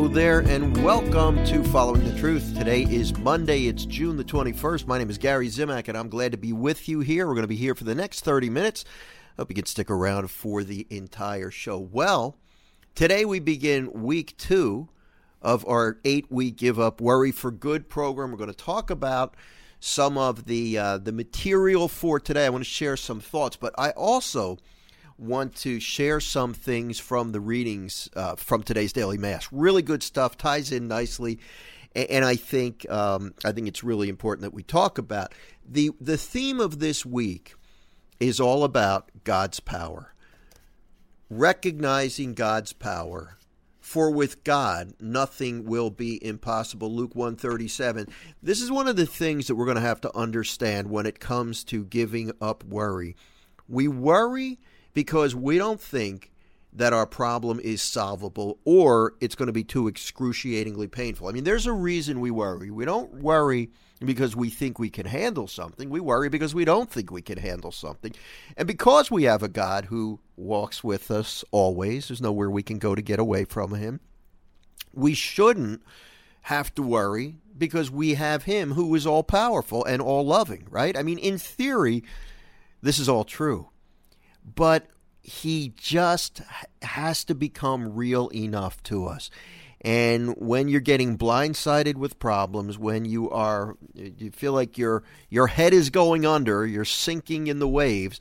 Hello there, and welcome to Following the Truth. Today is Monday, it's June the 21st. My name is Gary Zimak, and I'm glad to be with you here. We're going to be here for the next 30 minutes. Hope you can stick around for the entire show. Well, today we begin week two of our eight week Give Up Worry for Good program. We're going to talk about some of the uh, the material for today. I want to share some thoughts, but I also want to share some things from the readings uh, from today's daily mass. Really good stuff, ties in nicely, and, and I think um, I think it's really important that we talk about the the theme of this week is all about God's power, recognizing God's power. For with God nothing will be impossible. Luke 137. This is one of the things that we're going to have to understand when it comes to giving up worry. We worry because we don't think that our problem is solvable or it's going to be too excruciatingly painful. I mean, there's a reason we worry. We don't worry because we think we can handle something. We worry because we don't think we can handle something. And because we have a God who walks with us always, there's nowhere we can go to get away from him. We shouldn't have to worry because we have him who is all powerful and all loving, right? I mean, in theory, this is all true but he just has to become real enough to us. And when you're getting blindsided with problems, when you are you feel like your your head is going under, you're sinking in the waves,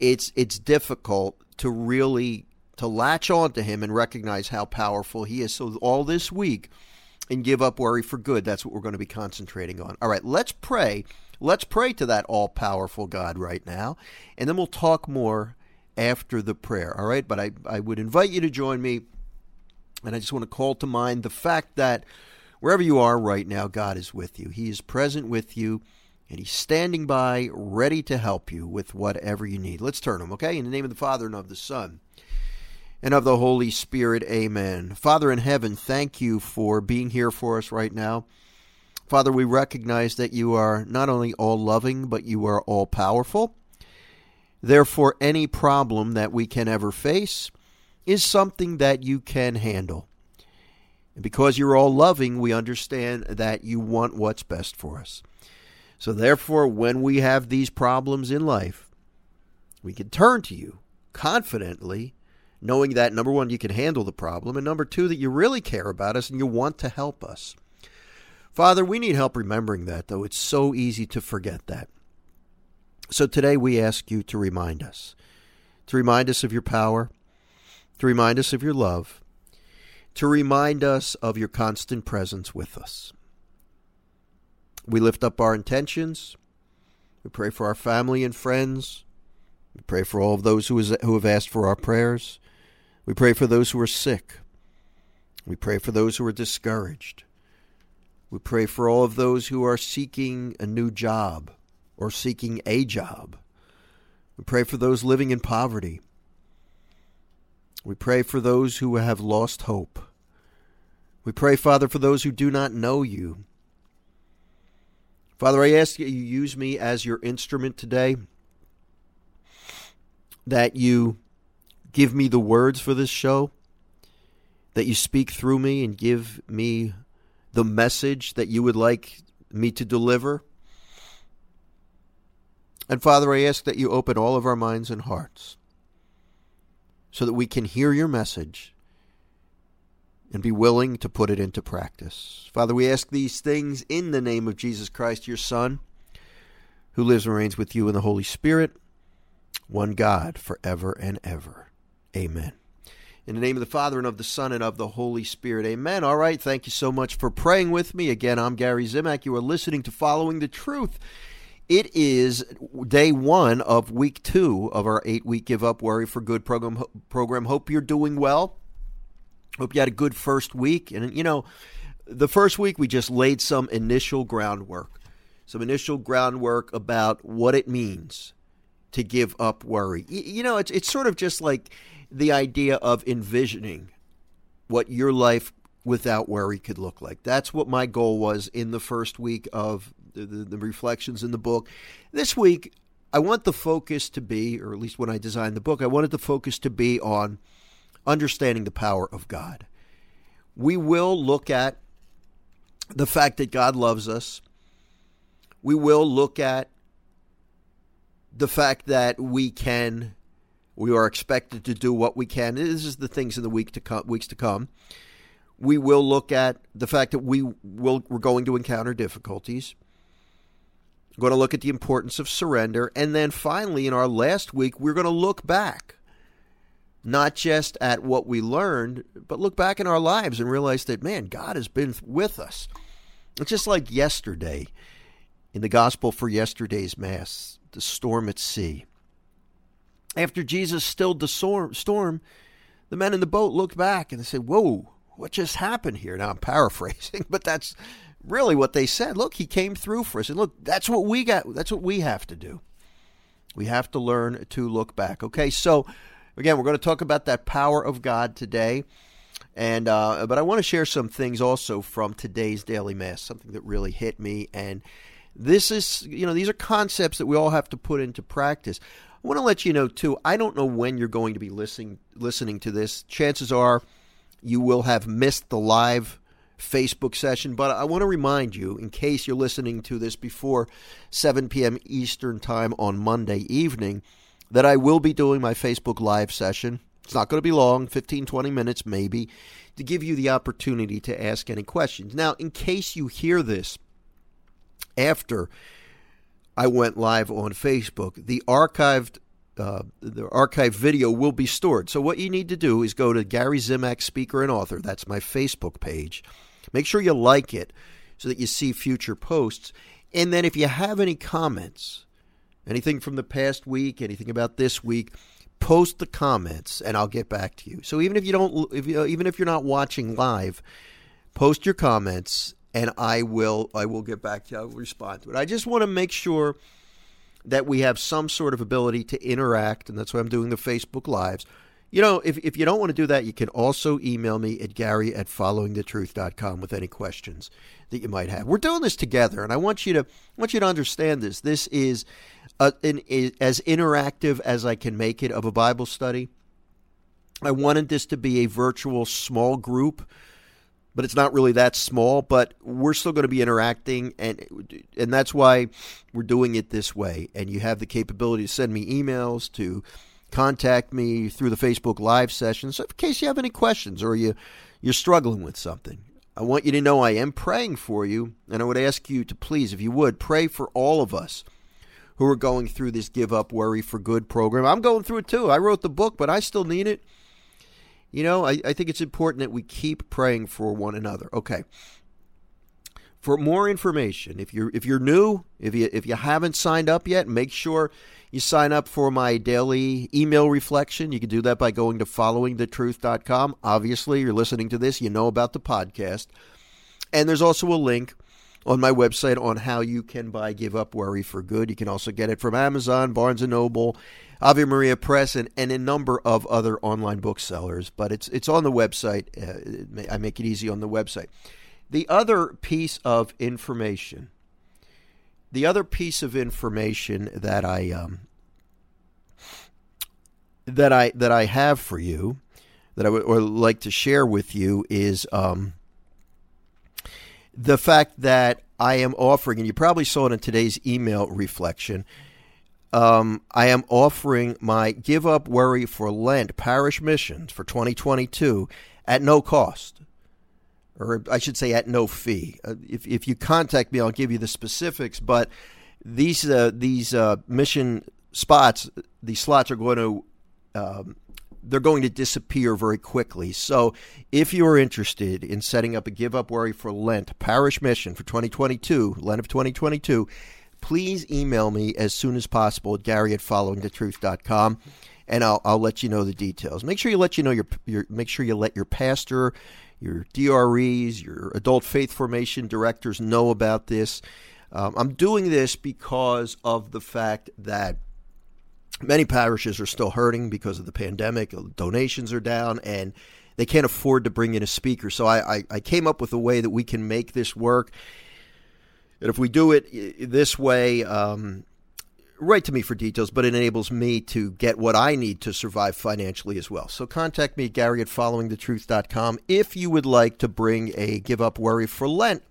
it's it's difficult to really to latch on to him and recognize how powerful he is. So all this week and give up worry for good, that's what we're going to be concentrating on. All right, let's pray. Let's pray to that all powerful God right now, and then we'll talk more after the prayer. All right, but I, I would invite you to join me, and I just want to call to mind the fact that wherever you are right now, God is with you. He is present with you, and He's standing by, ready to help you with whatever you need. Let's turn Him, okay? In the name of the Father, and of the Son, and of the Holy Spirit, amen. Father in heaven, thank you for being here for us right now. Father, we recognize that you are not only all loving, but you are all powerful. Therefore, any problem that we can ever face is something that you can handle. And because you're all loving, we understand that you want what's best for us. So, therefore, when we have these problems in life, we can turn to you confidently, knowing that number one, you can handle the problem, and number two, that you really care about us and you want to help us. Father, we need help remembering that, though. It's so easy to forget that. So today we ask you to remind us, to remind us of your power, to remind us of your love, to remind us of your constant presence with us. We lift up our intentions. We pray for our family and friends. We pray for all of those who have asked for our prayers. We pray for those who are sick. We pray for those who are discouraged. We pray for all of those who are seeking a new job or seeking a job. We pray for those living in poverty. We pray for those who have lost hope. We pray, Father, for those who do not know you. Father, I ask that you use me as your instrument today, that you give me the words for this show, that you speak through me and give me the message that you would like me to deliver. And Father, I ask that you open all of our minds and hearts so that we can hear your message and be willing to put it into practice. Father, we ask these things in the name of Jesus Christ, your Son, who lives and reigns with you in the Holy Spirit, one God, forever and ever. Amen. In the name of the Father, and of the Son, and of the Holy Spirit. Amen. All right. Thank you so much for praying with me. Again, I'm Gary Zimak. You are listening to Following the Truth. It is day one of week two of our eight week Give Up Worry for Good program. program. Hope you're doing well. Hope you had a good first week. And, you know, the first week we just laid some initial groundwork, some initial groundwork about what it means to give up worry. You know, it's, it's sort of just like the idea of envisioning what your life without worry could look like. That's what my goal was in the first week of the, the, the reflections in the book. This week, I want the focus to be, or at least when I designed the book, I wanted the focus to be on understanding the power of God. We will look at the fact that God loves us. We will look at the fact that we can, we are expected to do what we can. This is the things in the week to come, weeks to come. We will look at the fact that we will we're going to encounter difficulties. We're going to look at the importance of surrender, and then finally, in our last week, we're going to look back, not just at what we learned, but look back in our lives and realize that man, God has been with us. It's just like yesterday in the gospel for yesterday's mass, the storm at sea. After Jesus stilled the storm, the men in the boat looked back and they said, Whoa, what just happened here? Now I'm paraphrasing, but that's really what they said. Look, he came through for us. And look, that's what we got. That's what we have to do. We have to learn to look back. Okay, so again, we're going to talk about that power of God today. And uh, but I want to share some things also from today's daily mass, something that really hit me. And this is, you know, these are concepts that we all have to put into practice. I want to let you know too. I don't know when you're going to be listening listening to this. Chances are you will have missed the live Facebook session, but I want to remind you, in case you're listening to this before 7 p.m. Eastern Time on Monday evening, that I will be doing my Facebook Live session. It's not going to be long, 15, 20 minutes maybe, to give you the opportunity to ask any questions. Now, in case you hear this after I went live on Facebook, the archived uh, the archived video will be stored. So what you need to do is go to Gary Zimak, speaker and author. That's my Facebook page. Make sure you like it so that you see future posts. And then if you have any comments, anything from the past week, anything about this week, post the comments and I'll get back to you. So even if you don't if you, even if you're not watching live, post your comments and I will I will get back to you. I will respond to it. I just want to make sure that we have some sort of ability to interact, and that's why I'm doing the Facebook Lives. You know, if, if you don't want to do that, you can also email me at gary at followingthetruth.com with any questions that you might have. We're doing this together, and I want you to I want you to understand this. This is a, an, a, as interactive as I can make it of a Bible study. I wanted this to be a virtual small group but it's not really that small. But we're still going to be interacting, and and that's why we're doing it this way. And you have the capability to send me emails, to contact me through the Facebook Live session. So, in case you have any questions or you you're struggling with something, I want you to know I am praying for you, and I would ask you to please, if you would, pray for all of us who are going through this Give Up Worry for Good program. I'm going through it too. I wrote the book, but I still need it. You know, I, I think it's important that we keep praying for one another. Okay. For more information, if you're if you're new, if you if you haven't signed up yet, make sure you sign up for my daily email reflection. You can do that by going to followingthetruth.com. Obviously, you're listening to this, you know about the podcast. And there's also a link on my website on how you can buy Give Up Worry for Good. You can also get it from Amazon, Barnes & Noble, Ave Maria Press, and, and a number of other online booksellers. But it's it's on the website. Uh, I make it easy on the website. The other piece of information, the other piece of information that I um, that I that I have for you, that I would like to share with you is um, the fact that I am offering, and you probably saw it in today's email reflection um, I am offering my Give Up Worry for Lent parish missions for 2022 at no cost, or I should say at no fee. Uh, if, if you contact me, I'll give you the specifics. But these uh, these uh, mission spots, these slots are going to um, they're going to disappear very quickly. So if you are interested in setting up a Give Up Worry for Lent parish mission for 2022, Lent of 2022 please email me as soon as possible at gary at followingthetruth.com and I'll, I'll let you know the details. Make sure you let you know your, your make sure you let your pastor, your DREs, your adult faith formation directors know about this. Um, I'm doing this because of the fact that many parishes are still hurting because of the pandemic. Donations are down, and they can't afford to bring in a speaker. So I, I, I came up with a way that we can make this work. And if we do it this way, um, write to me for details, but it enables me to get what I need to survive financially as well. So contact me, Gary at followingthetruth.com, if you would like to bring a Give Up Worry for Lent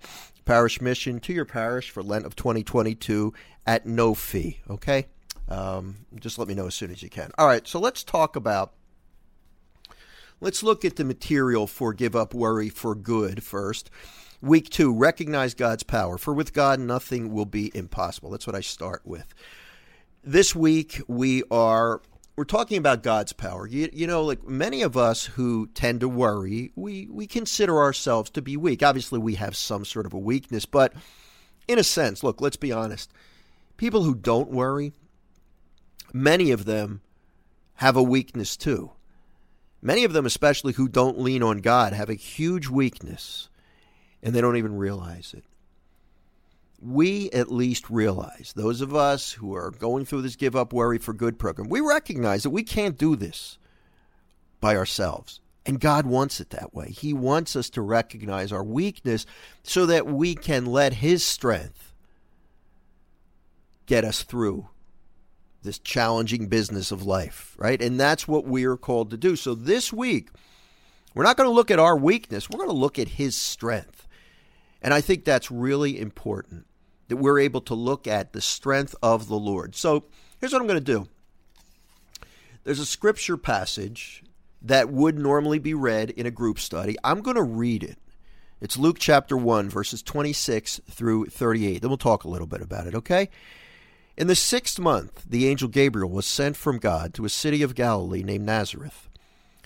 parish mission to your parish for Lent of 2022 at no fee. Okay? Um, just let me know as soon as you can. All right, so let's talk about. Let's look at the material for Give Up Worry for Good first. Week two, recognize God's power. For with God, nothing will be impossible. That's what I start with. This week, we are we're talking about God's power. You, you, know, like many of us who tend to worry, we, we consider ourselves to be weak. Obviously, we have some sort of a weakness, but in a sense, look, let's be honest. People who don't worry, many of them have a weakness too. Many of them, especially who don't lean on God, have a huge weakness and they don't even realize it. We at least realize, those of us who are going through this Give Up Worry for Good program, we recognize that we can't do this by ourselves. And God wants it that way. He wants us to recognize our weakness so that we can let His strength get us through this challenging business of life, right? And that's what we are called to do. So this week, we're not going to look at our weakness, we're going to look at His strength. And I think that's really important that we're able to look at the strength of the Lord. So here's what I'm going to do there's a scripture passage that would normally be read in a group study. I'm going to read it. It's Luke chapter 1, verses 26 through 38. Then we'll talk a little bit about it, okay? In the sixth month, the angel Gabriel was sent from God to a city of Galilee named Nazareth,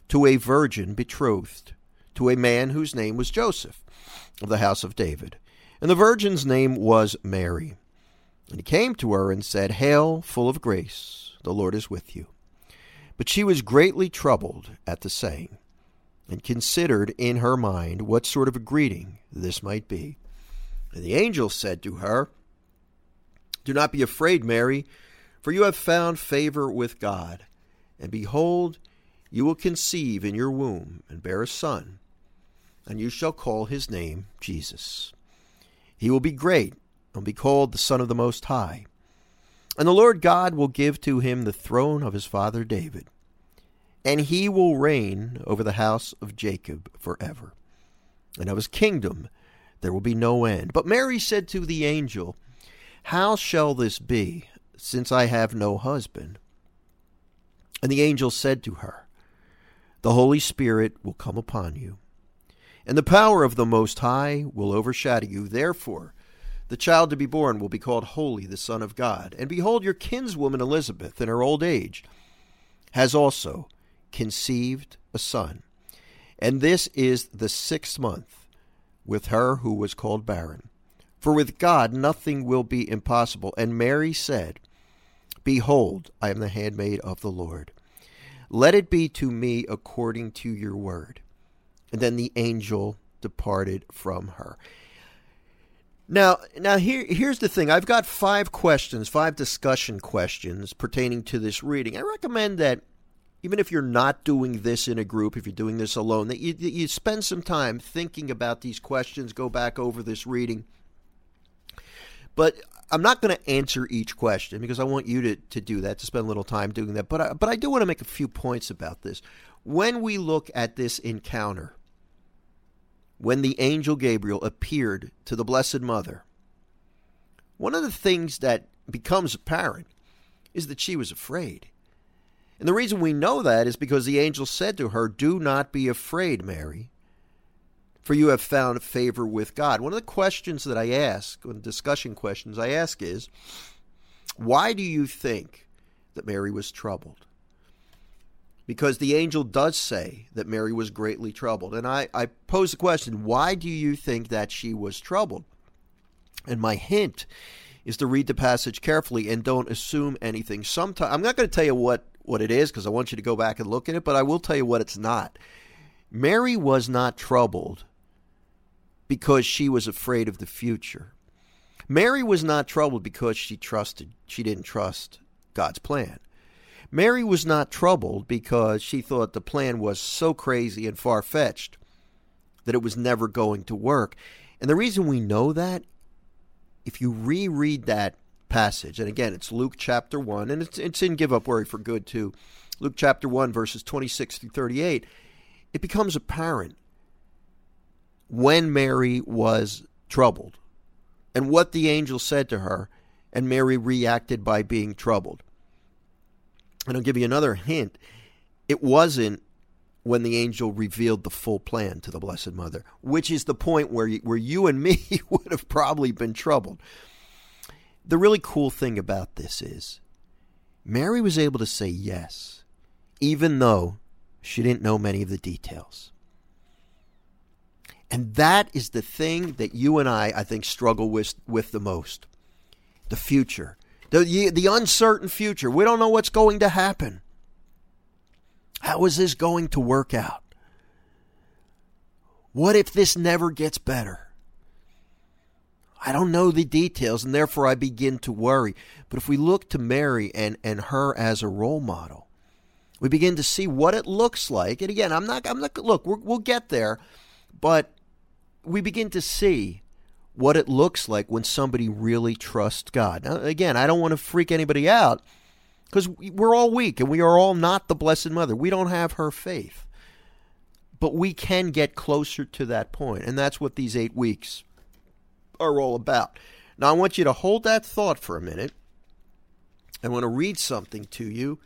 to a virgin betrothed, to a man whose name was Joseph of the house of David. And the virgin's name was Mary. And he came to her and said, Hail, full of grace, the Lord is with you. But she was greatly troubled at the saying, and considered in her mind what sort of a greeting this might be. And the angel said to her, Do not be afraid, Mary, for you have found favor with God. And behold, you will conceive in your womb and bear a son and you shall call his name Jesus. He will be great and be called the Son of the Most High. And the Lord God will give to him the throne of his father David, and he will reign over the house of Jacob forever. And of his kingdom there will be no end. But Mary said to the angel, How shall this be, since I have no husband? And the angel said to her, The Holy Spirit will come upon you and the power of the Most High will overshadow you. Therefore, the child to be born will be called Holy, the Son of God. And behold, your kinswoman Elizabeth, in her old age, has also conceived a son. And this is the sixth month with her who was called barren. For with God nothing will be impossible. And Mary said, Behold, I am the handmaid of the Lord. Let it be to me according to your word. And then the angel departed from her. Now, now here, here's the thing. I've got five questions, five discussion questions pertaining to this reading. I recommend that even if you're not doing this in a group, if you're doing this alone, that you, you spend some time thinking about these questions, go back over this reading. But I'm not going to answer each question because I want you to, to do that, to spend a little time doing that. But I, but I do want to make a few points about this. When we look at this encounter, when the angel Gabriel appeared to the Blessed Mother, one of the things that becomes apparent is that she was afraid. And the reason we know that is because the angel said to her, Do not be afraid, Mary, for you have found favor with God. One of the questions that I ask, one of the discussion questions I ask is, Why do you think that Mary was troubled? Because the angel does say that Mary was greatly troubled. And I, I pose the question why do you think that she was troubled? And my hint is to read the passage carefully and don't assume anything. Sometimes I'm not going to tell you what, what it is because I want you to go back and look at it, but I will tell you what it's not. Mary was not troubled because she was afraid of the future. Mary was not troubled because she trusted she didn't trust God's plan. Mary was not troubled because she thought the plan was so crazy and far fetched that it was never going to work. And the reason we know that, if you reread that passage. And again, it's Luke chapter 1, and it's, it's in Give Up Worry for Good, too. Luke chapter 1, verses 26 through 38. It becomes apparent when Mary was troubled and what the angel said to her, and Mary reacted by being troubled. And I'll give you another hint. It wasn't when the angel revealed the full plan to the Blessed Mother, which is the point where you, where you and me would have probably been troubled. The really cool thing about this is Mary was able to say yes, even though she didn't know many of the details. And that is the thing that you and I, I think, struggle with, with the most the future, the, the uncertain future. We don't know what's going to happen. How is this going to work out? What if this never gets better? I don't know the details, and therefore I begin to worry. But if we look to Mary and, and her as a role model, we begin to see what it looks like. And again, I'm not, I'm not, look, we will get there, but we begin to see what it looks like when somebody really trusts God. Now, again, I don't want to freak anybody out because we're all weak and we are all not the Blessed Mother. We don't have her faith. But we can get closer to that point, and that's what these eight weeks are all about. Now, I want you to hold that thought for a minute. I want to read something to you,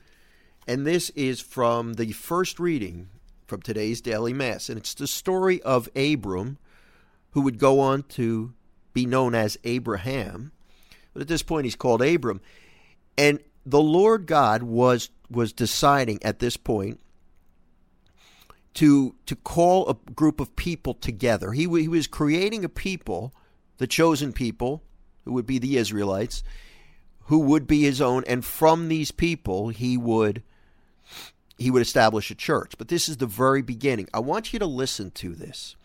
and this is from the first reading from today's daily Mass, and it's the story of Abram, who would go on to be known as Abraham, but at this point he's called Abram. And the Lord God was was deciding at this point to to call a group of people together. He, he was creating a people the chosen people, who would be the Israelites, who would be his own, and from these people he would he would establish a church. But this is the very beginning. I want you to listen to this.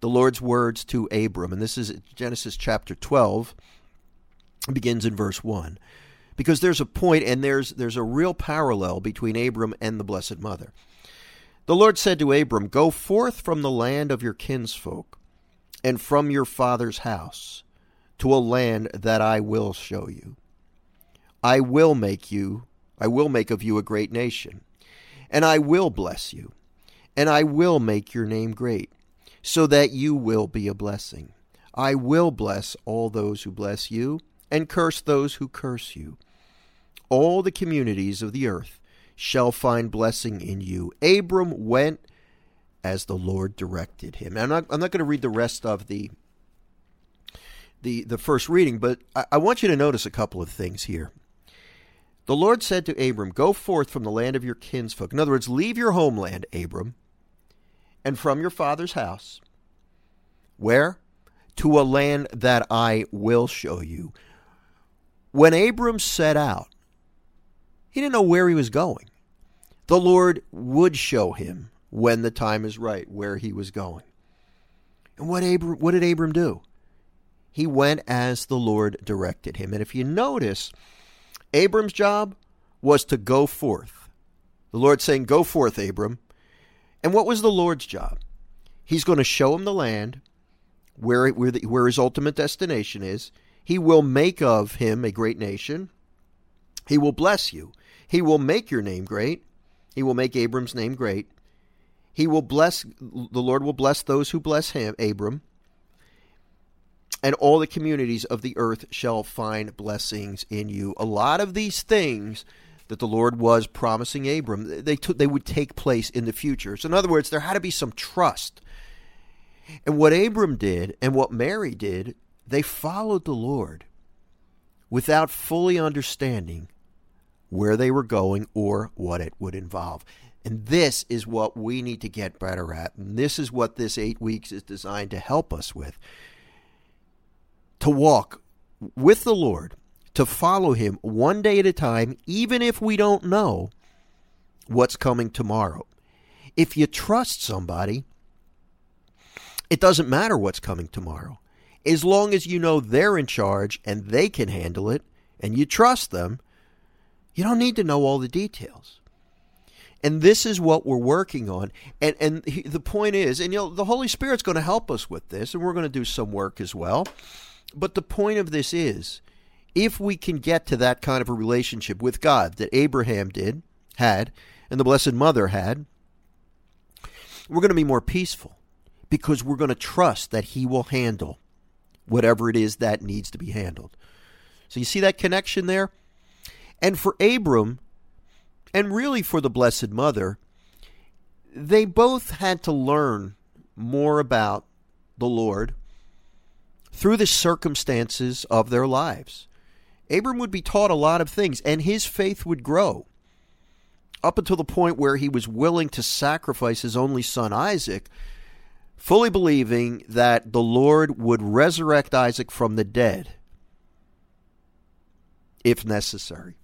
The Lord's words to Abram, and this is Genesis chapter 12, begins in verse 1. Because there's a point and there's there's a real parallel between Abram and the Blessed Mother. The Lord said to Abram, Go forth from the land of your kinsfolk and from your father's house to a land that I will show you. I will make you, I will make of you a great nation, and I will bless you, and I will make your name great, so that you will be a blessing. I will bless all those who bless you, and curse those who curse you. All the communities of the earth shall find blessing in you. Abram went as the Lord directed him. I'm not, I'm not going to read the rest of the the the first reading, but I, I want you to notice a couple of things here. The Lord said to Abram, Go forth from the land of your kinsfolk. In other words, leave your homeland, Abram, and from your father's house. Where? To a land that I will show you. When Abram set out, he didn't know where he was going. The Lord would show him when the time is right, where he was going. And what, Abram, what did Abram do? He went as the Lord directed him. And if you notice, Abram's job was to go forth. The Lord saying, Go forth, Abram. And what was the Lord's job? He's going to show him the land where, where, the, where his ultimate destination is. He will make of him a great nation. He will bless you. He will make your name great. He will make Abram's name great. He will bless, the Lord will bless those who bless him, Abram, and all the communities of the earth shall find blessings in you. A lot of these things that the Lord was promising Abram, they, they would take place in the future. So, in other words, there had to be some trust. And what Abram did and what Mary did, they followed the Lord without fully understanding where they were going or what it would involve. And this is what we need to get better at. And this is what this eight weeks is designed to help us with. To walk with the Lord, to follow Him one day at a time, even if we don't know what's coming tomorrow. If you trust somebody, it doesn't matter what's coming tomorrow. As long as you know they're in charge and they can handle it and you trust them, you don't need to know all the details. And this is what we're working on. And and he, the point is, and you know, the Holy Spirit's going to help us with this, and we're going to do some work as well. But the point of this is, if we can get to that kind of a relationship with God that Abraham did, had, and the Blessed Mother had, we're going to be more peaceful because we're going to trust that He will handle whatever it is that needs to be handled. So you see that connection there? And for Abram, and really for the Blessed Mother, they both had to learn more about the Lord through the circumstances of their lives. Abram would be taught a lot of things, and his faith would grow up until the point where he was willing to sacrifice his only son Isaac, fully believing that the Lord would resurrect Isaac from the dead if necessary.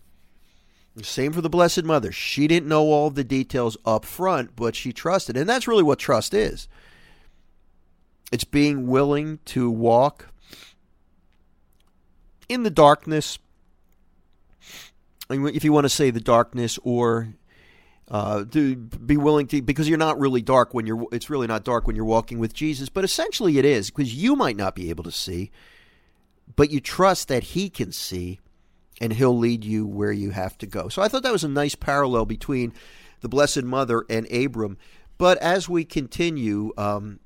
Same for the Blessed Mother. She didn't know all the details up front, but she trusted. And that's really what trust is it's being willing to walk in the darkness. If you want to say the darkness, or uh, to be willing to, because you're not really dark when you're, it's really not dark when you're walking with Jesus, but essentially it is, because you might not be able to see, but you trust that He can see and He'll lead you where you have to go. So I thought that was a nice parallel between the Blessed Mother and Abram. But as we continue um,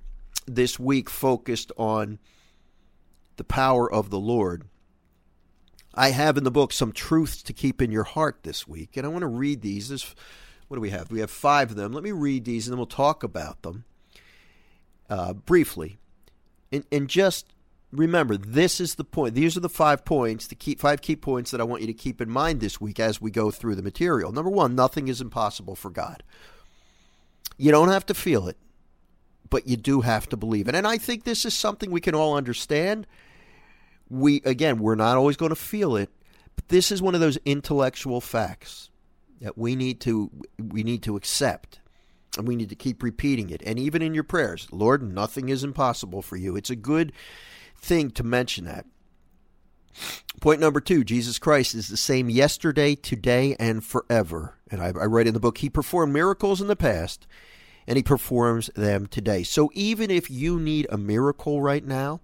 this week focused on the power of the Lord, I have in the book some truths to keep in your heart this week, and I want to read these. There's, what do we have? We have five of them. Let me read these, and then we'll talk about them uh, briefly. And, and just remember, this is the point. These are the five points, the key, five key points that I want you to keep in mind this week as we go through the material. Number one, nothing is impossible for God. You don't have to feel it, but you do have to believe it. And I think this is something we can all understand we again we're not always going to feel it but this is one of those intellectual facts that we need to we need to accept and we need to keep repeating it. And even in your prayers lord nothing is impossible for you. It's a good thing to mention that. Point number two jesus christ is the same yesterday today and forever. And I, I write in the book he performed miracles in the past and he performs them today. So even if you need a miracle right now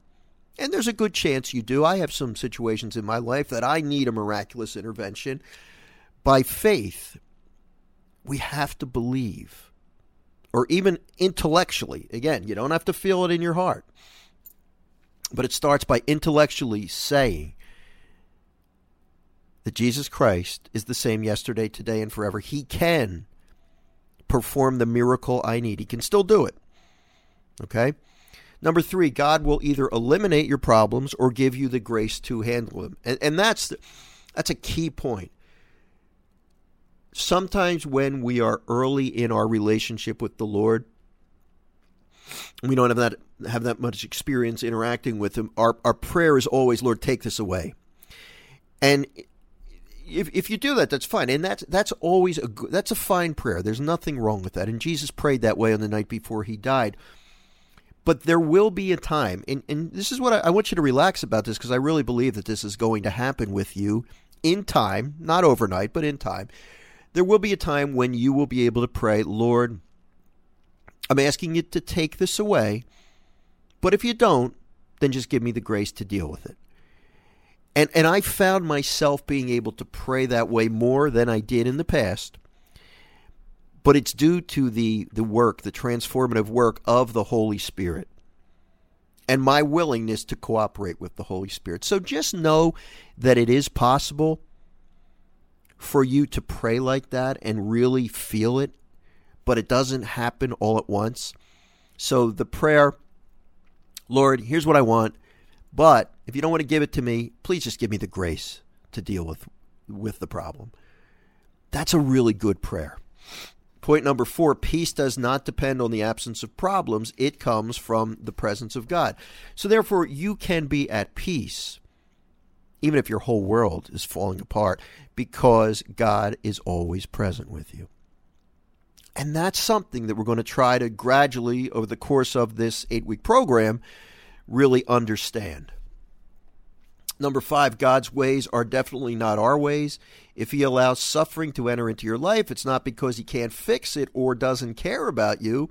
and there's a good chance you do. I have some situations in my life that I need a miraculous intervention. By faith, we have to believe, or even intellectually. Again, you don't have to feel it in your heart, but it starts by intellectually saying that Jesus Christ is the same yesterday, today, and forever. He can perform the miracle I need, He can still do it. Okay? Number three, God will either eliminate your problems or give you the grace to handle them. And, and that's, that's a key point. Sometimes when we are early in our relationship with the Lord, we don't have that have that much experience interacting with him. Our our prayer is always, Lord, take this away. And if, if you do that, that's fine, and that's that's always a that's a fine prayer. There's nothing wrong with that. And Jesus prayed that way on the night before he died. But there will be a time, and, and this is what I, I want you to relax about this because I really believe that this is going to happen with you in time, not overnight, but in time. There will be a time when you will be able to pray, Lord, I'm asking you to take this away, but if you don't, then just give me the grace to deal with it. And and I found myself being able to pray that way more than I did in the past but it's due to the, the work, the transformative work of the Holy Spirit and my willingness to cooperate with the Holy Spirit. So just know that it is possible for you to pray like that and really feel it, but it doesn't happen all at once. So the prayer, Lord, here's what I want, but if you don't want to give it to me, please just give me the grace to deal with with the problem. That's a really good prayer. Point number four peace does not depend on the absence of problems, it comes from the presence of God. So, therefore, you can be at peace, even if your whole world is falling apart, because God is always present with you. And that's something that we're going to try to gradually, over the course of this eight week program, really understand. Number five, God's ways are definitely not our ways. If He allows suffering to enter into your life, it's not because He can't fix it or doesn't care about you.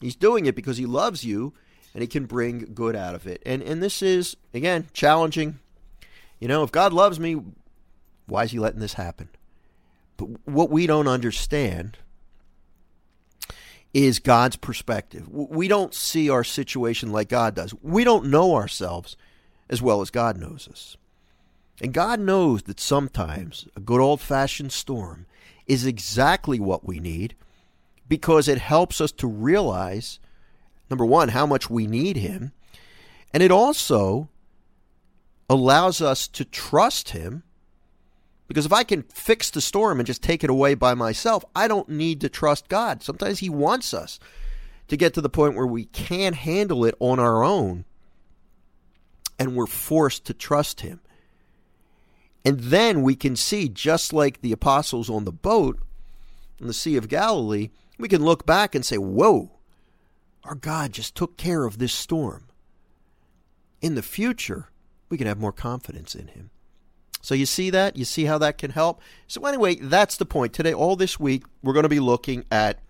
He's doing it because He loves you and He can bring good out of it. And, and this is, again, challenging. You know, if God loves me, why is he letting this happen? But what we don't understand is God's perspective. We don't see our situation like God does. We don't know ourselves as well as God knows us. And God knows that sometimes a good old fashioned storm is exactly what we need because it helps us to realize, number one, how much we need Him. And it also allows us to trust Him because if I can fix the storm and just take it away by myself, I don't need to trust God. Sometimes He wants us to get to the point where we can't handle it on our own and we're forced to trust Him. And then we can see, just like the apostles on the boat in the Sea of Galilee, we can look back and say, Whoa, our God just took care of this storm. In the future, we can have more confidence in Him. So you see that? You see how that can help? So, anyway, that's the point. Today, all this week, we're going to be looking at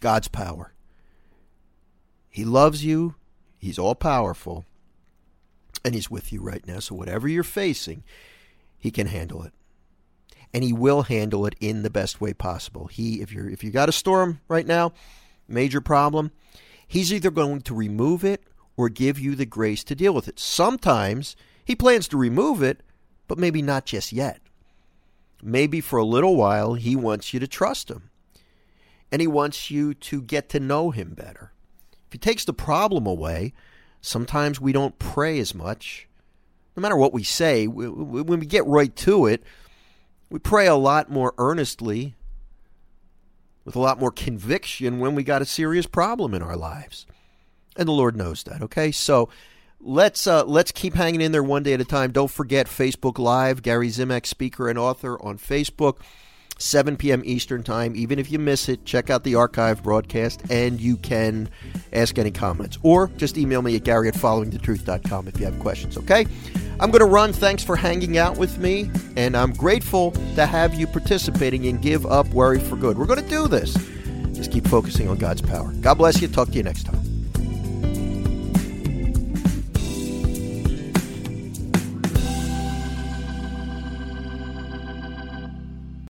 God's power. He loves you, He's all powerful, and He's with you right now. So, whatever you're facing, He can handle it. And He will handle it in the best way possible. He, if you're if you got a storm right now, major problem, He's either going to remove it or give you the grace to deal with it. Sometimes He plans to remove it but maybe not just yet. Maybe for a little while, he wants you to trust him. And he wants you to get to know him better. If he takes the problem away, sometimes we don't pray as much. No matter what we say, when we get right to it, we pray a lot more earnestly, with a lot more conviction when we got a serious problem in our lives. And the Lord knows that, okay? So, let's uh, let's keep hanging in there one day at a time. Don't forget Facebook Live, Gary Zimak, speaker and author on Facebook, 7 p.m. Eastern Time. Even if you miss it, check out the archive broadcast and you can ask any comments. Or just email me at gary at followingthetruth.com if you have questions, okay? I'm going to run. Thanks for hanging out with me, and I'm grateful to have you participating in Give Up Worry for Good. We're going to do this. Just keep focusing on God's power. God bless you. Talk to you next time.